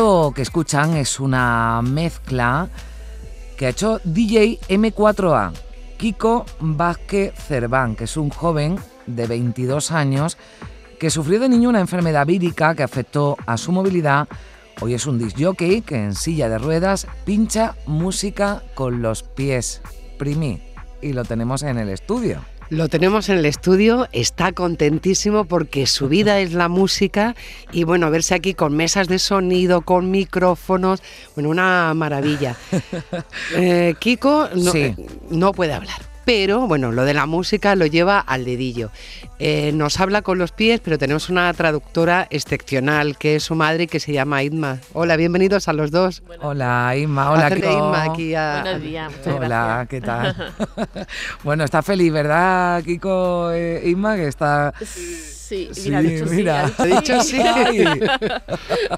Esto que escuchan es una mezcla que ha hecho DJ M4A, Kiko Vázquez Cerván, que es un joven de 22 años que sufrió de niño una enfermedad vírica que afectó a su movilidad. Hoy es un disc jockey que en silla de ruedas pincha música con los pies. Primi, y lo tenemos en el estudio. Lo tenemos en el estudio, está contentísimo porque su vida es la música y bueno, verse aquí con mesas de sonido, con micrófonos, bueno, una maravilla. Eh, Kiko eh, no puede hablar pero bueno, lo de la música lo lleva al dedillo. Eh, nos habla con los pies, pero tenemos una traductora excepcional, que es su madre, que se llama Inma. Hola, bienvenidos a los dos. Hola, Inma. Hola, Kiko. Inma aquí Buenos días. Hola, ¿qué tal? bueno, está feliz, ¿verdad, Kiko? Eh, Inma, que está... Sí, mira, ha dicho sí. Ha dicho sí.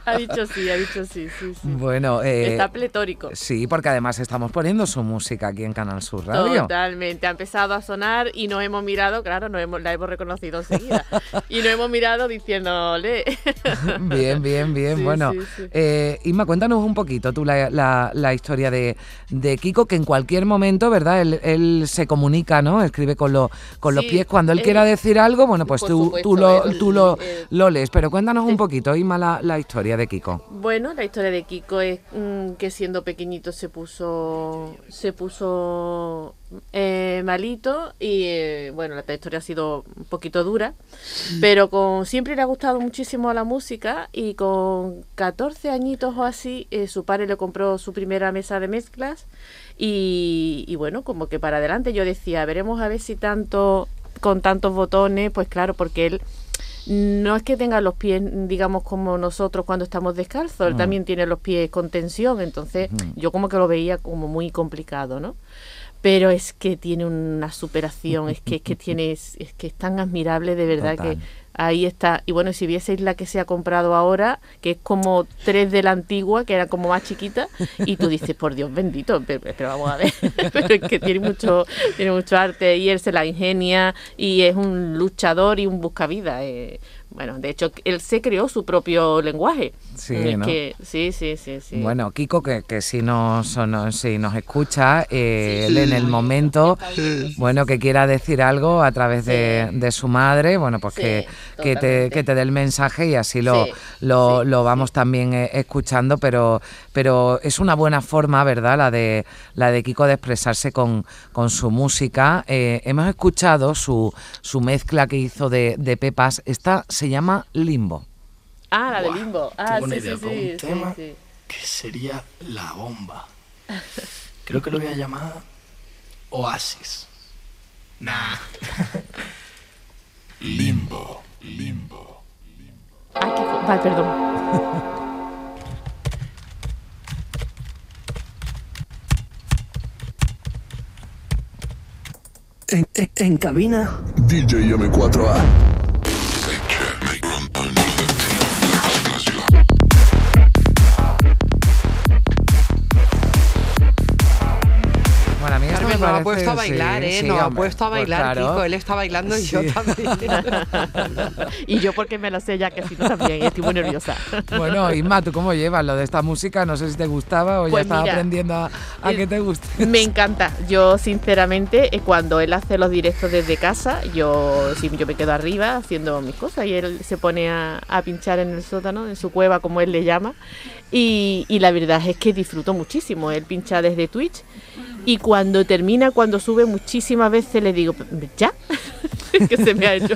ha dicho sí, ha dicho sí, sí, Bueno, eh, está pletórico. Sí, porque además estamos poniendo su música aquí en Canal Sur Radio. Totalmente, ha empezado a sonar y nos hemos mirado, claro, nos hemos, la hemos reconocido enseguida. y nos hemos mirado diciéndole. bien, bien, bien. bueno, eh, Isma, cuéntanos un poquito tú la, la, historia de, de, Kiko, que en cualquier momento, ¿verdad? Él, él se comunica, ¿no? Escribe con, lo, con los pies. Cuando él, quiera decir algo, bueno, pues tú, tú tú lo, lo, lees, pero cuéntanos un poquito, Isma, la, la, historia de Kiko. Bueno, la historia de Kiko es mm, que siendo pequeñito se puso, se puso eh, malito y eh, bueno, la historia ha sido un poquito dura, pero con siempre le ha gustado muchísimo la música y con 14 añitos o así, eh, su padre le compró su primera mesa de mezclas y, y bueno, como que para adelante yo decía, veremos a ver si tanto con tantos botones, pues claro, porque él no es que tenga los pies, digamos, como nosotros cuando estamos descalzos, él mm. también tiene los pies con tensión, entonces yo como que lo veía como muy complicado, ¿no? Pero es que tiene una superación, es que, es que tiene, es, que es tan admirable de verdad que Ahí está. Y bueno, si vieseis la que se ha comprado ahora, que es como tres de la antigua, que era como más chiquita, y tú dices, por Dios bendito, pero, vamos a ver, pero es que tiene mucho, tiene mucho arte y él se la ingenia y es un luchador y un buscavida. Eh, bueno, de hecho, él se creó su propio lenguaje. Sí, sí, sí, sí, Bueno, Kiko, que, que si, nos, si nos escucha, eh, él en el momento, bueno, que quiera decir algo a través de, su madre, bueno, pues que, que, te, que te dé el mensaje y así lo, lo, vamos también eh, escuchando, pero, pero es una buena forma, ¿verdad?, la de, la de Kiko de expresarse con, con su música. Eh, hemos escuchado su, su mezcla que hizo de, de Pepas. Esta se llama Limbo. Ah, la de Limbo. Ah, sí, sí, sí, un tema que sería la bomba. Creo que lo voy a llamar Oasis. Nah. limbo, limbo. Ah, qué... Vale, perdón. En, en, en, cabina DJ M4A nos ha puesto a bailar, ¿eh? nos ha puesto a pues bailar, Kiko. Él está bailando y yo también. y yo porque me lo sé ya que si no también, estoy muy nerviosa. bueno, Isma, ¿tú cómo llevas lo de esta música? No sé si te gustaba o ya pues estaba aprendiendo a, que te guste. Me encanta. Yo, sinceramente, eh, cuando él hace los directos desde casa, yo, sí, yo me quedo arriba haciendo mis cosas y él se pone a, a pinchar en el sótano, en su cueva, como él le llama. Y, y la verdad es que disfruto muchísimo. Él pincha desde Twitch y cuando termina, cuando sube muchísimas veces le digo, ya, que se me ha hecho.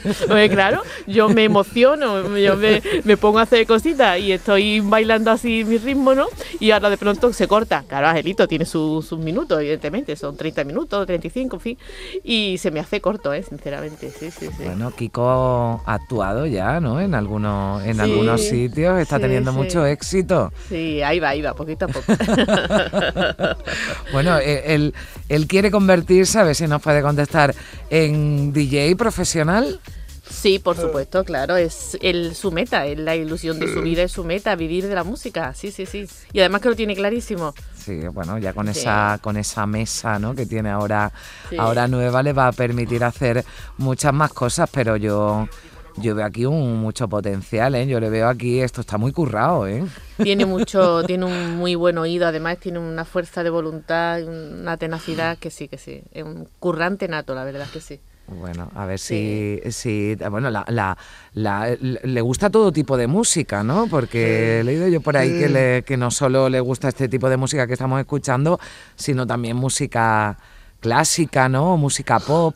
Claro, yo me emociono, yo me, me pongo a hacer cositas y estoy bailando así mi ritmo, ¿no? Y ahora de pronto se corta. Claro, Angelito tiene sus sus minutos, evidentemente, son 30 minutos, 35, en fin. Y se me hace corto, ¿eh? sinceramente, sí, sí, sí. Bueno, Kiko ha actuado ya, ¿no? En algunos, en Sí, algunos sitios, está sí, teniendo sí. mucho éxito. Sí, ahí va, ahí va, poquito a poco. Bueno, eh, él, él quiere convertirse, a ver si nos puede contestar, en DJ profesional. Sí, por supuesto, claro, es el, su meta, es la ilusión de su vida, es su meta, vivir de la música, sí, sí, sí. Y además que lo tiene clarísimo. Sí, bueno, ya con Sí. esa con esa mesa, ¿no? Que tiene ahora Sí. ahora nueva le va a permitir hacer muchas más cosas, pero yo yo veo aquí un mucho potencial, ¿eh? Yo le veo aquí esto está muy currado, ¿eh? Tiene mucho, tiene un muy buen oído, además tiene una fuerza de voluntad, una tenacidad que sí, que sí. Es un currante nato, la verdad que sí. Bueno, a ver si, si bueno, la, la, la- le gusta todo tipo de música, ¿no? Porque he leído yo por ahí que, le- que no solo le gusta este tipo de música que estamos escuchando, sino también música clásica, ¿no? Música pop.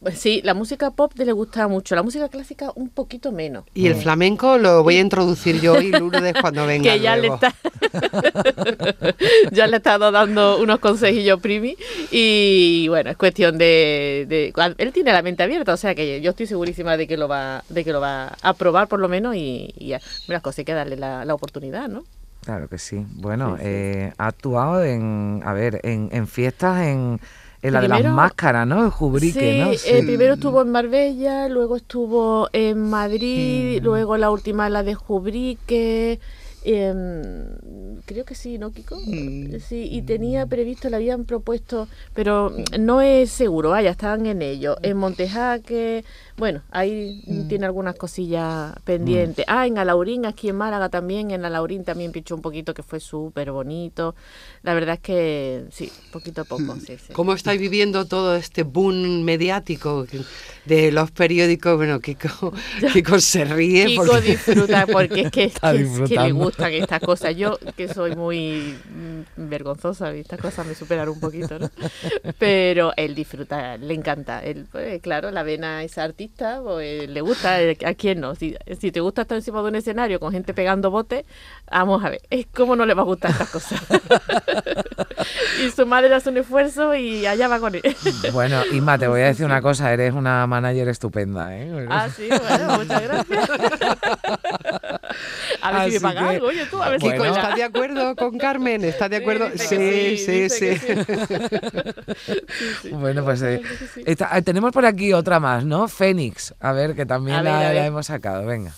Pues sí, la música pop le gusta mucho, la música clásica un poquito menos. Y el flamenco lo voy a introducir yo y Lourdes cuando venga que ya le está ya le he estado dando unos consejillos primi. Y bueno es cuestión de, de- él tiene la mente abierta o sea que yo estoy segurísima de que lo va de que lo va a probar por lo menos y, y las cosas hay que darle la, la oportunidad no Claro que sí. Bueno, eh, ha actuado en, a ver, en, en fiestas en, en la de las máscaras, ¿no? El Jubrique, sí, ¿no? eh, primero estuvo en Marbella, luego estuvo en Madrid, luego la última la de Jubrique. Em, creo que sí, ¿no, Kiko? Sí, y tenía previsto, le habían propuesto, pero no es seguro, vaya, estaban en ello. En Montejaque, bueno, ahí tiene algunas cosillas pendientes. Ah, en Alaurín, aquí en Málaga también, en Alaurín también pinchó un poquito que fue súper bonito. La verdad es que sí, poquito a poco, sí, sí. ¿Cómo estáis viviendo todo este boom mediático de los periódicos? Bueno, Kiko, Kiko se ríe Kiko porque... disfruta porque es que, Está que- que le disfrutando. Gustan estas cosas. Yo, que soy muy mm, vergonzosa, y estas cosas me superan un poquito, ¿no? Pero él disfruta, le encanta. Él, pues, claro, la vena es artista, pues, le gusta. eh, ¿A quién no? Si, si te gusta estar encima de un escenario con gente pegando botes, vamos a ver, es cómo no le va a gustar estas cosas. y su madre hace un esfuerzo y allá va con él. Bueno, Isma, te voy a decir una cosa, eres una manager estupenda, ¿eh? Ah, sí, bueno, muchas gracias. A ver si me pagan que- algo, oye tú, a ver si ¿estás de acuerdo con Carmen? ¿Estás de acuerdo? Sí, sí, sí. Bueno, pues eh, está- tenemos por aquí otra más, ¿no? Fénix, a ver, que también A ver, la, a ver. la hemos sacado, venga.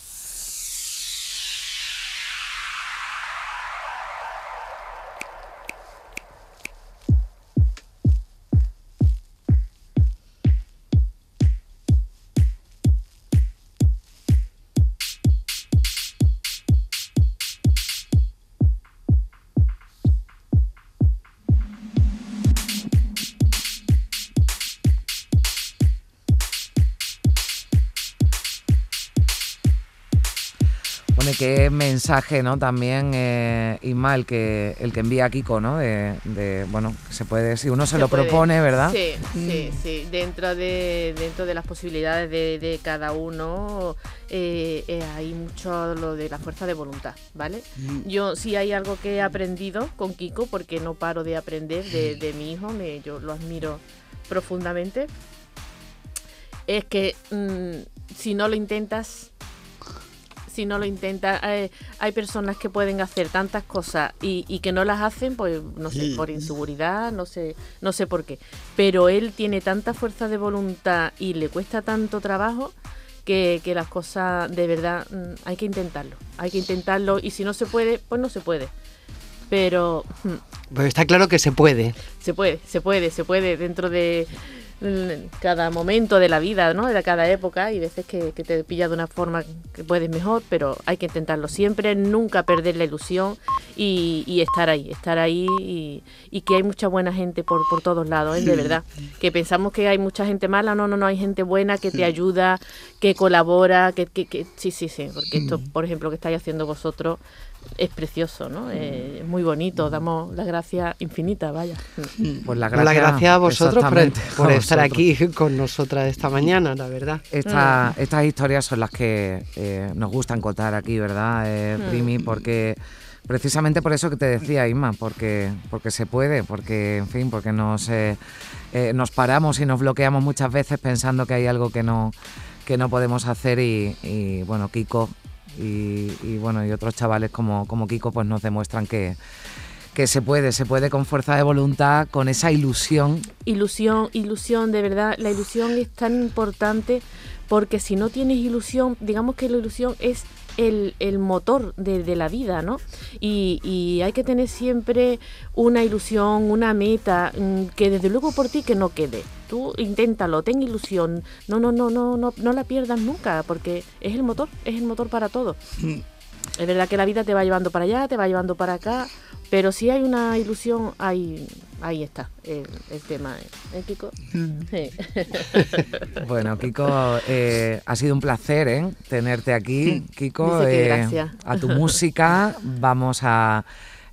Qué mensaje, ¿no? También, eh, Isma, el que, el que envía Kiko, ¿no? De, de, bueno, se puede, si uno se, Se lo puede. propone, ¿verdad? Sí, sí, sí. Dentro de, dentro de las posibilidades de, de cada uno eh, eh, hay mucho lo de la fuerza de voluntad, ¿vale? Yo sí hay algo que he aprendido con Kiko, porque no paro de aprender de, de mi hijo, me, yo lo admiro profundamente. Es que mm, si no lo intentas, si no lo intentas, eh, hay personas que pueden hacer tantas cosas y, y que no las hacen, pues no sé, por inseguridad, no sé, no sé por qué. Pero él tiene tanta fuerza de voluntad y le cuesta tanto trabajo que, que las cosas de verdad mm, hay que intentarlo. Hay que intentarlo y si no se puede, pues no se puede. Pero mm, Pues está claro que se puede. se puede, se puede, se puede dentro de cada momento de la vida, ¿no? De cada época y veces que, que te pilla de una forma que puedes mejor, pero hay que intentarlo siempre, nunca perder la ilusión y, y estar ahí, estar ahí y, y que hay mucha buena gente por, por todos lados, ¿eh? de verdad. Que pensamos que hay mucha gente mala, no, no, no, hay gente buena que te ayuda, que colabora, que, que, que- sí, sí, sí, porque esto, por ejemplo, que estáis haciendo vosotros es precioso, ¿no? Eh, es muy bonito, damos las gracias infinitas, vaya. Pues la Pues la gracia a vosotros por, el- exactamente, por a estar aquí con nosotras esta mañana, la verdad. Esta- Estas historias son las que eh, nos gustan contar aquí, ¿verdad, eh, Mm. Primi? Porque precisamente por eso que te decía, Isma, porque, porque se puede, porque, en fin, porque nos, eh, eh, nos paramos y nos bloqueamos muchas veces pensando que hay algo que no, que no podemos hacer y, y, bueno, Kiko y, y, bueno, y otros chavales como, como Kiko pues nos demuestran que, que se puede, se puede con fuerza de voluntad, con esa ilusión Ilusión, ilusión, de verdad, la ilusión es tan importante porque si no tienes ilusión, digamos que la ilusión es el, el motor de, de la vida, ¿no? Y, y hay que tener siempre una ilusión, una meta, mm, que desde luego por ti que no quede. Tú inténtalo, ten ilusión, no, no, no, no, no, no la pierdas nunca, porque es el motor, es el motor para todo. Es verdad que la vida te va llevando para allá, te va llevando para acá, pero si hay una ilusión, ahí, ahí está el, el tema, ¿eh, Kiko? Sí. Bueno, Kiko, eh, ha sido un placer ¿eh? tenerte aquí, Kiko. Eh, a tu música vamos a,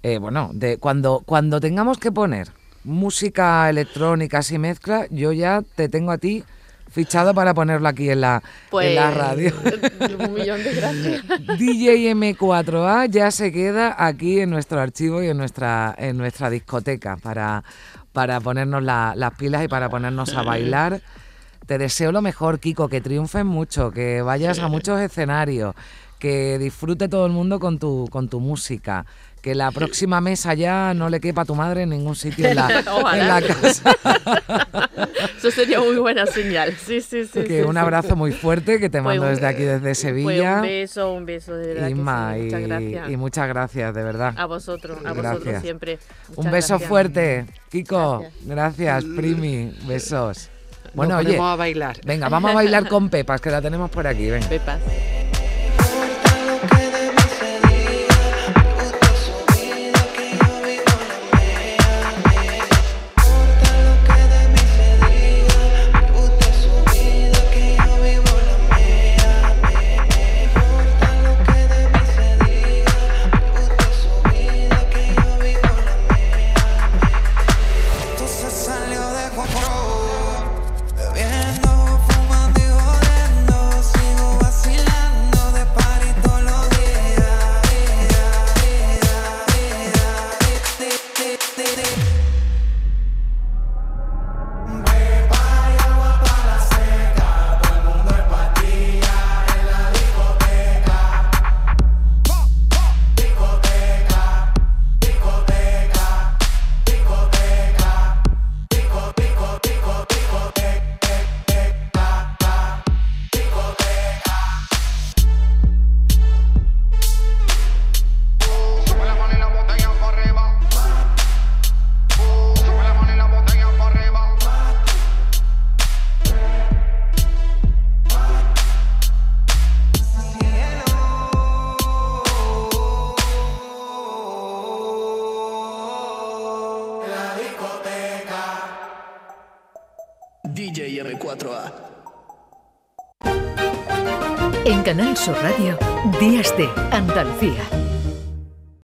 eh, bueno, de cuando cuando tengamos que poner música electrónica así mezcla, yo ya te tengo a ti fichado para ponerlo aquí en la, en la Pues, radio. Un millón de gracias. DJ M4A ya se queda aquí en nuestro archivo y en nuestra, en nuestra discoteca para, para ponernos la- las pilas y para ponernos a bailar. Te deseo lo mejor, Kiko, que triunfes mucho, que vayas a muchos escenarios, que disfrute todo el mundo con tu, con tu música, que la próxima mesa ya no le quepa a tu madre en ningún sitio en la, Ojalá. en la casa. Eso sería muy buena señal. Sí, sí, sí. Que sí, un sí. abrazo muy fuerte que te Pues mando un- desde aquí, desde Pues Sevilla. un beso, un beso, de verdad. que sí. Isma, Muchas y- gracias. y muchas gracias, de verdad. A vosotros, a Gracias. vosotros siempre. Un beso gracias. fuerte, Kiko. Gracias. Gracias, Primi. Besos. Bueno, Nos oye, a bailar. venga, vamos a bailar con Pepas, que la tenemos por aquí. Ven. Pepas. Canal Sur Radio, Días de Andalucía.